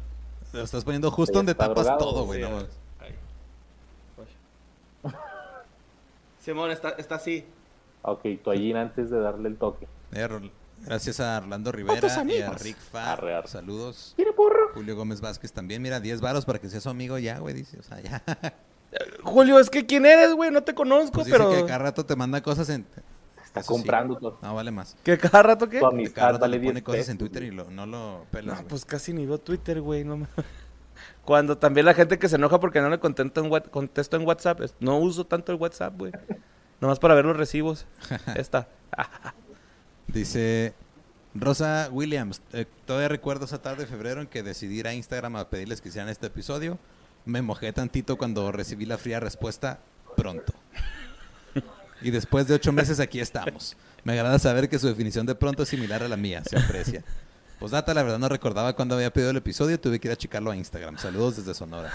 Lo estás poniendo justo donde está tapas drogado, todo, güey. sí. no. Simón, está, está así. Ok, toallín antes de darle el toque. Eh, Gracias a Orlando Rivera y a. Rick. Arre, arre. Saludos. ¿Quiere porro? Julio Gómez Vázquez también. Mira, 10 varos para que sea su amigo ya, güey. Dice, o sea, ya. (laughs) Julio, es que ¿quién eres, güey? No te conozco, Pues dice pero... que cada rato te manda cosas en... Está Eso sí. comprando todo. No, vale más. ¿Que cada rato qué? Tu Que amistad cada rato vale le pone 10 cosas pesos, en Twitter y lo, no lo pelas, No, güey. pues casi ni veo Twitter, güey. No me- (laughs) Cuando también la gente que se enoja porque no le contesto en, contesto en WhatsApp. es- No uso tanto el WhatsApp, güey. Nomás para ver los recibos. (laughs) Esta. Dice Rosa Williams, eh, todavía recuerdo esa tarde de febrero en que decidí ir a Instagram a pedirles que hicieran este episodio. Me mojé tantito cuando recibí la fría respuesta pronto. Y después de ocho meses aquí estamos. Me agrada saber que su definición de pronto es similar a la mía, se aprecia. Pues data, la verdad no recordaba cuándo había pedido el episodio, tuve que ir a checarlo a Instagram. Saludos desde Sonora.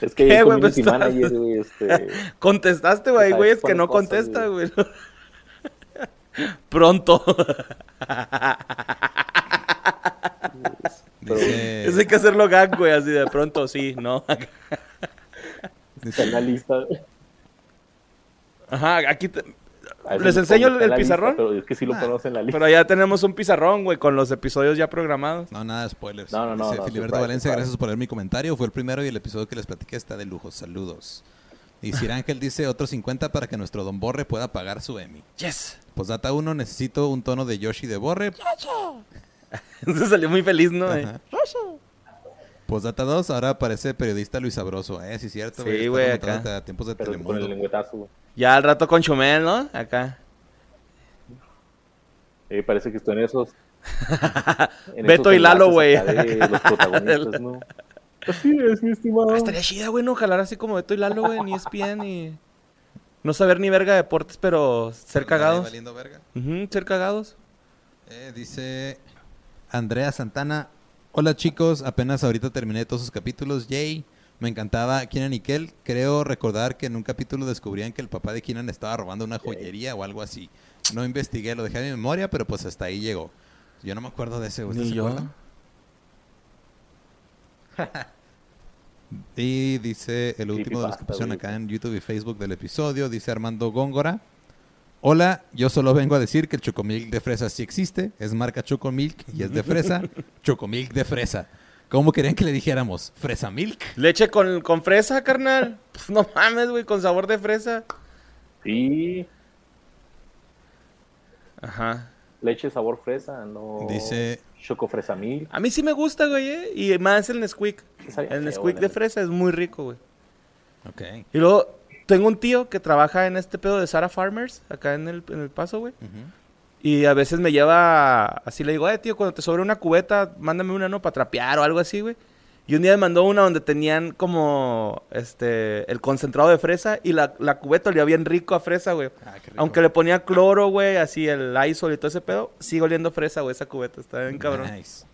Es que ¿Qué, güey? Pues, manager, güey, este... Contestaste, güey. Sabes güeyes que no cosas, contestan, güey. (laughs) Pronto. Dice, Eso hay que hacerlo gag, güey, así de pronto, sí, ¿no? Está en la lista. Ajá, aquí te- ¿Les enseño el lista, pizarrón? pero es que sí lo Ah, conocen en la lista. Pero ya tenemos un pizarrón, güey, con los episodios ya programados. No, nada de spoilers. No, no, no, Dice no, Filiberto surprise, Valencia, surprise. gracias por leer mi comentario. Fue el primero y el episodio que les platiqué está de lujo. Saludos. Y Sir (laughs) Ángel dice otros 50 para que nuestro Don Borre pueda pagar su Emmy. Yes. Postdata 1, necesito un tono de Yoshi de Borre. (laughs) Entonces salió muy feliz, ¿no? Eh, Ajá. Postdata 2, ahora parece periodista Luis Sabroso. Eh, sí, cierto. Sí, güey, acá. a tiempos de Pero con el Telemundo. lengüetazo, güey. Ya al rato con Chumel, ¿no? Acá. Eh, parece que estoy en esos... (laughs) en Beto esos y Lalo, güey. Los protagonistas, ¿no? (laughs) Así es, mi estimado. Ah, estaría chida, güey, no jalar así como Beto y Lalo, güey, ni ESPN y... No saber ni verga de deportes, pero ser cagados. valiendo verga. Ujú, ser cagados. Eh, dice Andrea Santana. Hola chicos, apenas ahorita terminé todos sus capítulos. Yay. Me encantaba Keenan y Kel. Creo recordar que en un capítulo descubrían que el papá de Keenan estaba robando una joyería o algo así. No investigué, lo dejé en mi memoria, pero pues hasta ahí llegó. Yo no me acuerdo de ese. ¿ustedes Ni se yo. (laughs) Y dice el último de los que Creepypasta, pusieron güey. acá en YouTube y Facebook del episodio, dice Armando Góngora. Hola, yo solo vengo a decir que el Chocomilk de fresa sí existe, es marca Chocomilk y es de fresa, (laughs) Chocomilk de fresa. ¿Cómo querían que le dijéramos? ¿Fresa Milk? Leche con, con fresa, carnal. Pues no mames, güey, con sabor de fresa. Sí, Ajá. leche sabor fresa, no... Dice- Choco fresa mil. A mí sí me gusta, güey, ¿eh? Y más el Nesquik. El Nesquik de fresa es muy rico, güey. Ok. Y luego, tengo un tío que trabaja en este pedo de Sara Farmers, acá en el, en el paso, güey. Ujú. Y a veces me lleva, así le digo, eh, tío, cuando te sobre una cubeta, mándame una, ¿no? Para trapear o algo así, güey. Y un día me mandó una donde tenían como, este, el concentrado de fresa y la, la cubeta olía bien rico a fresa, güey. Ah. Aunque le ponía cloro, güey, así el Lysol y todo ese pedo, sigue oliendo fresa, güey, esa cubeta. Está bien cabrón. Nice.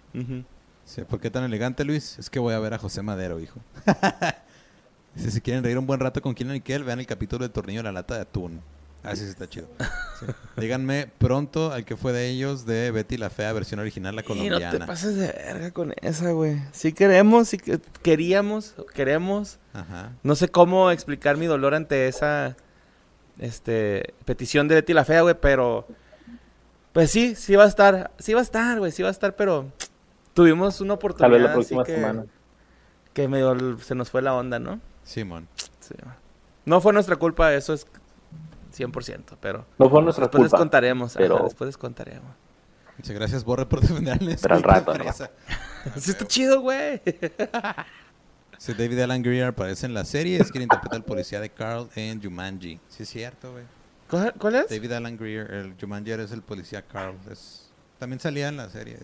¿Por qué tan elegante, Luis? Es que voy a ver a José Madero, hijo. (laughs) Si quieren reír un buen rato con Keenan y Kel, vean el capítulo del tornillo de la lata de atún. Ah, sí, sí, está chido. Sí. Díganme pronto al que fue de ellos de Betty la Fea, versión original, la Y no colombiana. te pases de verga con esa, güey. Sí queremos, sí que- queríamos, queremos. Ajá. No sé cómo explicar mi dolor ante esa este petición de Betty la Fea, güey, pero pues sí, sí va a estar, sí va a estar, güey, sí va a estar, pero tuvimos una Tal oportunidad vez la así próxima que, semana. que medio se nos fue la onda, ¿no? Simón. Sí. No fue nuestra culpa, eso es 100%, pero No fue nuestra después les culpa. contaremos, ajá, pero- después les contaremos. Dice, gracias, Borre, por defenderles. Pero al rato. (laughs) Sí está chido, güey. (laughs) Dice, David Alan Greer aparece en la serie, es quien interpreta al policía de Carl en Jumanji. Sí, es cierto, güey. ¿Cuál, cuál es? David Alan Greer, el Jumanji es el policía Carl. Es... También salía en la serie.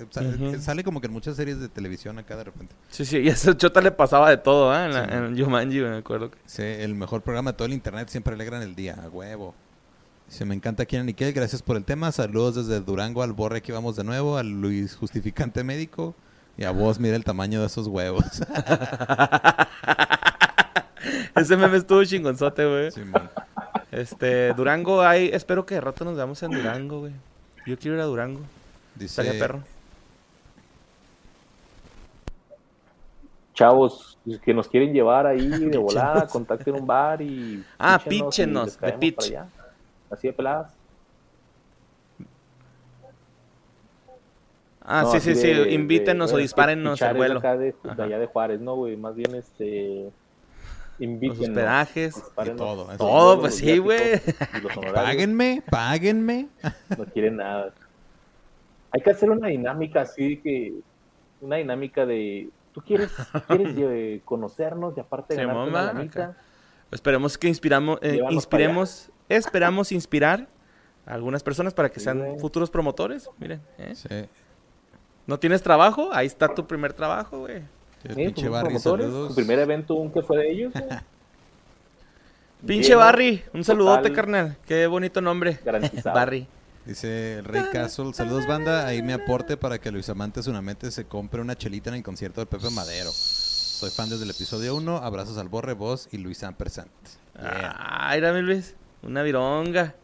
Sale como que en muchas series de televisión acá de repente. Sí, sí, y a ese chota le pasaba de todo, ¿ah? En, la- Sí. en Jumanji, me acuerdo. que- Sí, el mejor programa de todo el internet siempre alegran el día, a huevo. Dice, me encanta Kieran Nickel, gracias por el tema. Saludos desde Durango al Borre, aquí vamos de nuevo, al Luis Justificante Médico. Y a vos, mira el tamaño de esos huevos. (laughs) Ese meme estuvo chingonzote, güey. Simón. Este, Durango, hay, espero que de rato nos veamos en Durango, güey. Yo quiero ir a Durango. Dice, Estaría perro. Chavos que nos quieren llevar ahí (laughs) de volada, contacten un bar y. Ah, píchenos de pitch. Así de peladas. Ah, No, sí, sí, sí. de- de- Invítenos o dispárennos el vuelo. acá de, de Ajá. allá de Juárez, ¿no, güey? Más bien, este. Los Invítenos. hospedajes. dispárenos Y todo, los Todo, pues los sí, güey. los páguenme, páguenme. No quieren nada. Hay que hacer una dinámica así que. Una dinámica de. Tú quieres, (laughs) quieres eh, conocernos y aparte mamá, una acá. Esperemos que inspiramos, eh, inspiremos, esperamos inspirar a algunas personas para que Sí, sean güey. futuros promotores. Miren, ¿eh? Sí. ¿no tienes trabajo? Ahí está tu primer trabajo, güey. Sí, pinche Barry, saludos. Su primer evento, un que fue de ellos. güey. (laughs) Pinche Barry, un saludote, carnal. Qué bonito nombre. Garantizado. (laughs) Barry. Dice el Rey Castle, saludos banda, ahí me aporte para que Luis Amante Sunamente se compre una chelita en el concierto de Pepe Madero. Soy fan desde el episodio 1. Abrazos al Borre, vos y Luis Ampersant. Yeah. Ah, mira, mi Luis. Una vironga.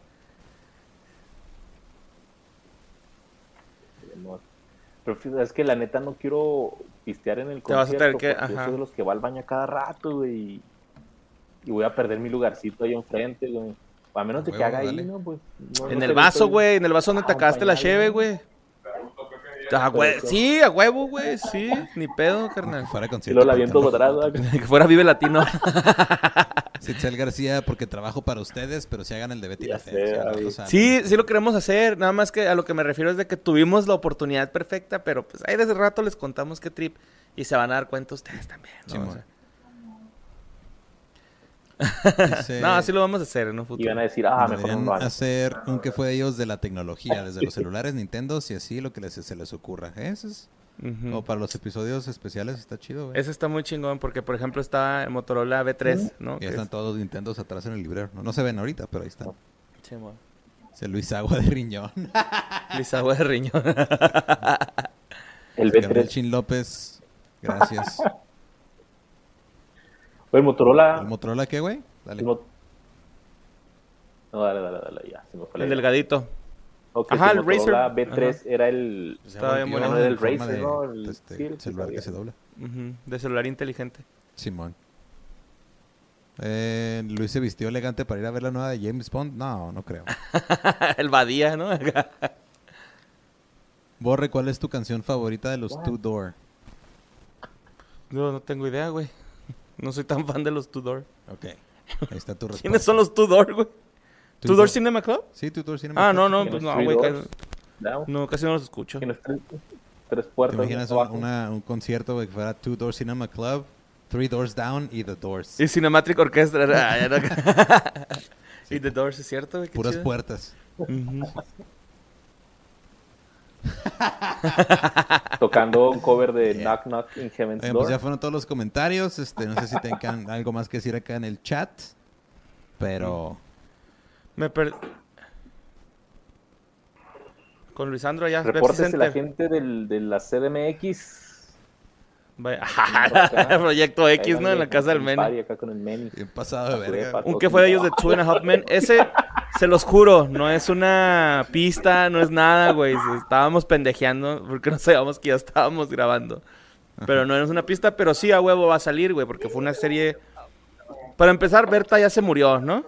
Pero es que la neta no quiero pistear en el Te vas a concierto. tener que- porque yo ajá. soy de los que va al baño cada rato, güey. Y voy a perder mi lugarcito ahí enfrente, güey. A menos de que haga ahí. Pues, no- En no el vaso, güey. En el vaso donde te acabaste la cheve, güey. Ah, güey. Sí, a huevo, güey. Sí, ni pedo, Que carnal. fuera Y concierto. viento tener- atrás, güey. Que fuera Vive Latino. (laughs) Sitzel García, porque trabajo para ustedes, pero si hagan el de Betty la sé. Sí, sí lo queremos hacer. Nada más que a lo que me refiero es de que tuvimos la oportunidad perfecta, pero pues ahí desde rato les contamos qué trip. Y se van a dar cuenta ustedes también. ¿no? Sí, O sea, Dice- no, así lo vamos a hacer en un Y futuro. van a decir, ah, mejor no Deberían lo hagan. hacer un que fue de ellos de la tecnología, desde los (laughs) celulares, Nintendo, si así lo que les, se les ocurra. Eso es Ujú. como para los episodios especiales, está chido, güey. Ese está muy chingón porque, por ejemplo, está el Motorola B3, ¿no? Y están es- todos los Nintendos atrás en el librero. No, no se ven ahorita, pero ahí están. Sí, Luis Agua de Riñón. (laughs) Lisagua de riñón. (laughs) El Gabriel B3. Chin López. Gracias. El Motorola. ¿El Motorola qué, güey? Dale. Mot- No, dale, dale, dale, ya. Se me fue la el idea. delgadito. Ajá, el el Motorola Razer. B3 era el. Estaba bien bueno. Era en el Razer, de, ¿no? El- este, sí, el que celular que se dobla. De celular inteligente. Simón. Eh, Luis se vistió elegante para ir a ver la nueva de James Bond. No, no creo. (laughs) el Badía, ¿no? (laughs) Borre, ¿cuál es tu canción favorita de los Two Door? no, no tengo idea, güey. No soy tan fan de los Tudor. Ok. Ahí está tu (laughs) respuesta. ¿Quiénes son los Tudor, güey? Two ¿Tudor Door- Cinema Club? Sí, Two Door Cinema Ah, Club. no, no, ¿Tienes pues no, güey. No, No, casi no los escucho. tres, tres ¿Te puertas. imaginas abajo. una- un concierto güey, que fuera Two Door Cinema Club, Three Doors Down y The Doors? Y Cinematic Orchestra. ah, ya no- y The Doors, ¿es cierto, Puras chido. puertas. Ujú. (laughs) Tocando un cover de Yeah. Knock Knock in Heaven's Oigan, Door. pues ya fueron todos los comentarios. Este, no sé si tengan (laughs) algo más que decir acá en el chat. Pero Me per... Con Luisandro ya. Repórtese la gente del, de la CDMX. Vaya- (laughs) Proyecto X, ¿no? En la casa del Meni. Meni. acá con el Meni. bien pasado de verga. Un que fue de ellos de Two and a Half Men. Ese, se los juro, no es una pista, no es nada, güey. Estábamos pendejeando porque no sabíamos que ya estábamos grabando. Pero no es una pista, pero sí a huevo va a salir, güey, porque fue una serie... Para empezar, Berta ya se murió, ¿no?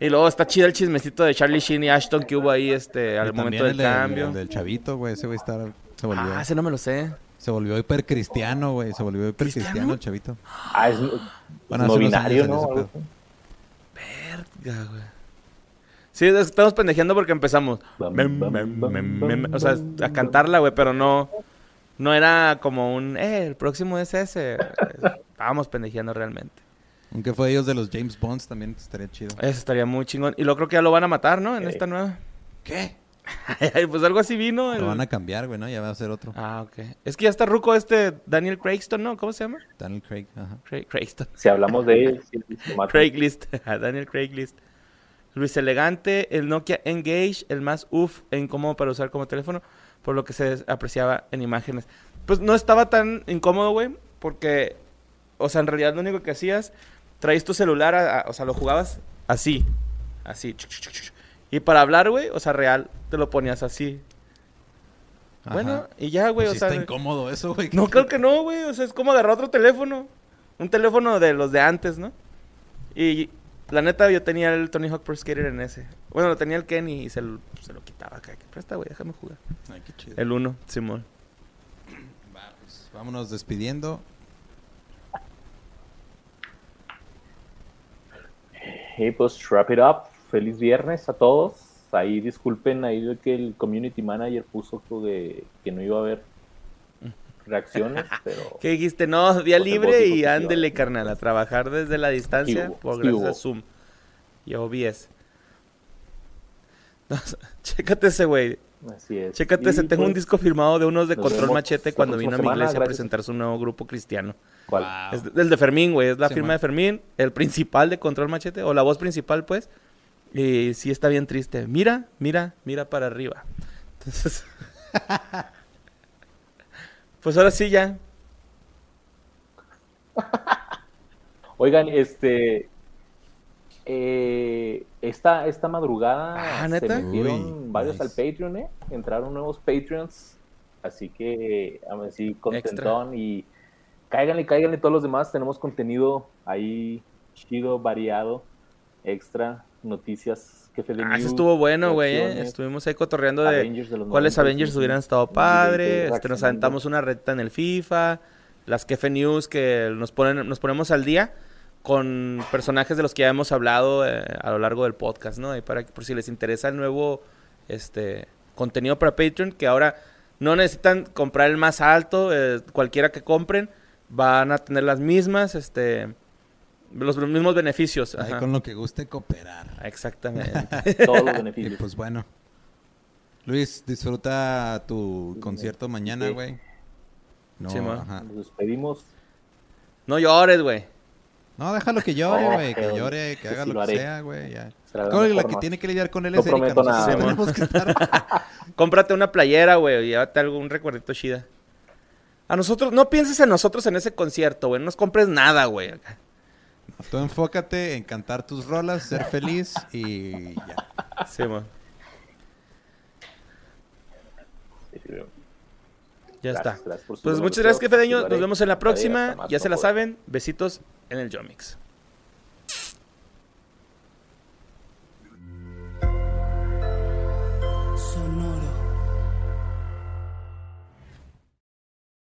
Y luego está chido el chismecito de Charlie Sheen y Ashton que hubo ahí este, al Y momento del el cambio. el del chavito, güey. Ese güey está, se volvió, Ah, ese no me lo sé. Se volvió hiper cristiano, güey. Se volvió hiper cristiano ¿Cristiano? el chavito. Ah, es Bueno, no binario, ¿no? Verga, güey. Sí, es- estamos pendejeando porque empezamos. Mem, mem, mem, o sea, a cantarla, güey, pero no. No era como un. Eh, el próximo es ese. Estábamos pendejeando realmente. Aunque fue de ellos de los James Bonds, también estaría chido. Eso estaría muy chingón. Y lo creo que ya lo van a matar, ¿no? En esta nueva. ¿Qué? (laughs) pues algo así vino. el- Lo van a cambiar, güey, ¿no? Ya va a ser otro. Ah, ok. Es que ya está ruco este Daniel Craigston, ¿no? ¿Cómo se llama? Daniel Craig, ajá. Craig, Craigston. Si hablamos de él, sí. (laughs) Craiglist. (laughs) Daniel Craiglist. Luis Elegante, el Nokia Engage, el más uff e incómodo para usar como teléfono, por lo que se apreciaba en imágenes. Pues no estaba tan incómodo, güey, porque, o sea, en realidad lo único que hacías, traías tu celular, a- a- o sea, lo jugabas así, así. Y para hablar, güey, o sea, real, te lo ponías así. Ajá. Bueno, y ya, güey, Pues o sí sea... está incómodo eso, güey. No, creo que no, güey. O sea, es como agarrar otro teléfono. Un teléfono de los de antes, ¿no? Y la neta, yo tenía el Tony Hawk Pro Skater en ese. Bueno, lo tenía el Kenny y se lo, se lo quitaba acá. Que presta, güey, déjame jugar. Ay, qué chido. El 1, Simón. Va, pues, vámonos despidiendo. Y pues, wrap it up. Feliz viernes a todos. Ahí disculpen ahí de que el community manager puso que, que no iba a haber reacciones, (laughs) pero ¿Qué dijiste? No, día libre y ándele, carnal, a trabajar desde la distancia por sí gracias a. Zoom y OBS. (laughs) No, chécate ese, güey. así es. Chécate ese. Tengo un pues, disco firmado de unos de Control vemos Machete cuando vino a mi semana, iglesia a presentar su nuevo grupo cristiano. ¿cuál? Wow. Es el de Fermín, güey. Es la Sí, firma man. de Fermín. El principal de Control Machete. O la voz principal, pues. Y sí está bien triste. Mira, mira, mira para arriba. Entonces. (laughs) pues ahora sí ya. (laughs) Oigan, este. eh, esta, esta madrugada Ah, se metieron Uy, varios al. Patreon, ¿eh? Entraron nuevos Patreons. Así que, así, contentón. Y cáiganle, cáiganle todos los demás. Tenemos contenido ahí chido, variado, extra, noticias, jefe de Ah, eso estuvo bueno, güey. eh. Estuvimos ahí cotorreando de Avengers de los cuáles 90, Avengers sí, hubieran estado 2020, padres. Este, nos aventamos una reta en el FIFA. Las Kefe News que nos, ponen, nos ponemos al día con personajes de los que ya hemos hablado eh, a lo largo del podcast, ¿no? Y para que por si les interesa el nuevo este contenido para Patreon, que ahora no necesitan comprar el más alto, eh, cualquiera que compren van a tener las mismas, este, los mismos beneficios. Ahí con lo que guste cooperar. Exactamente. (laughs) Todos los Y beneficios. pues bueno. Luis, disfruta tu concierto mañana, Sí. güey. No, Sí, ajá. Nos despedimos. no llores, güey. no, déjalo que llore, No, güey. que llore, que haga sí lo lo que sea, güey. La Creo que la que tiene que lidiar con él No es Erika. nosotros nada. tenemos que estar. (laughs) Cómprate una playera, güey, y llévate algún recuerdito chida. A nosotros, no pienses en nosotros en ese concierto, güey. No nos compres nada, güey. Tú enfócate en cantar tus rolas, ser feliz y ya. Sí, man. Ya Gracias, está. gracias Pues muchas gracias, Fedeño. Nos vemos en la próxima. Ya se la saben. Besitos en el Jomix.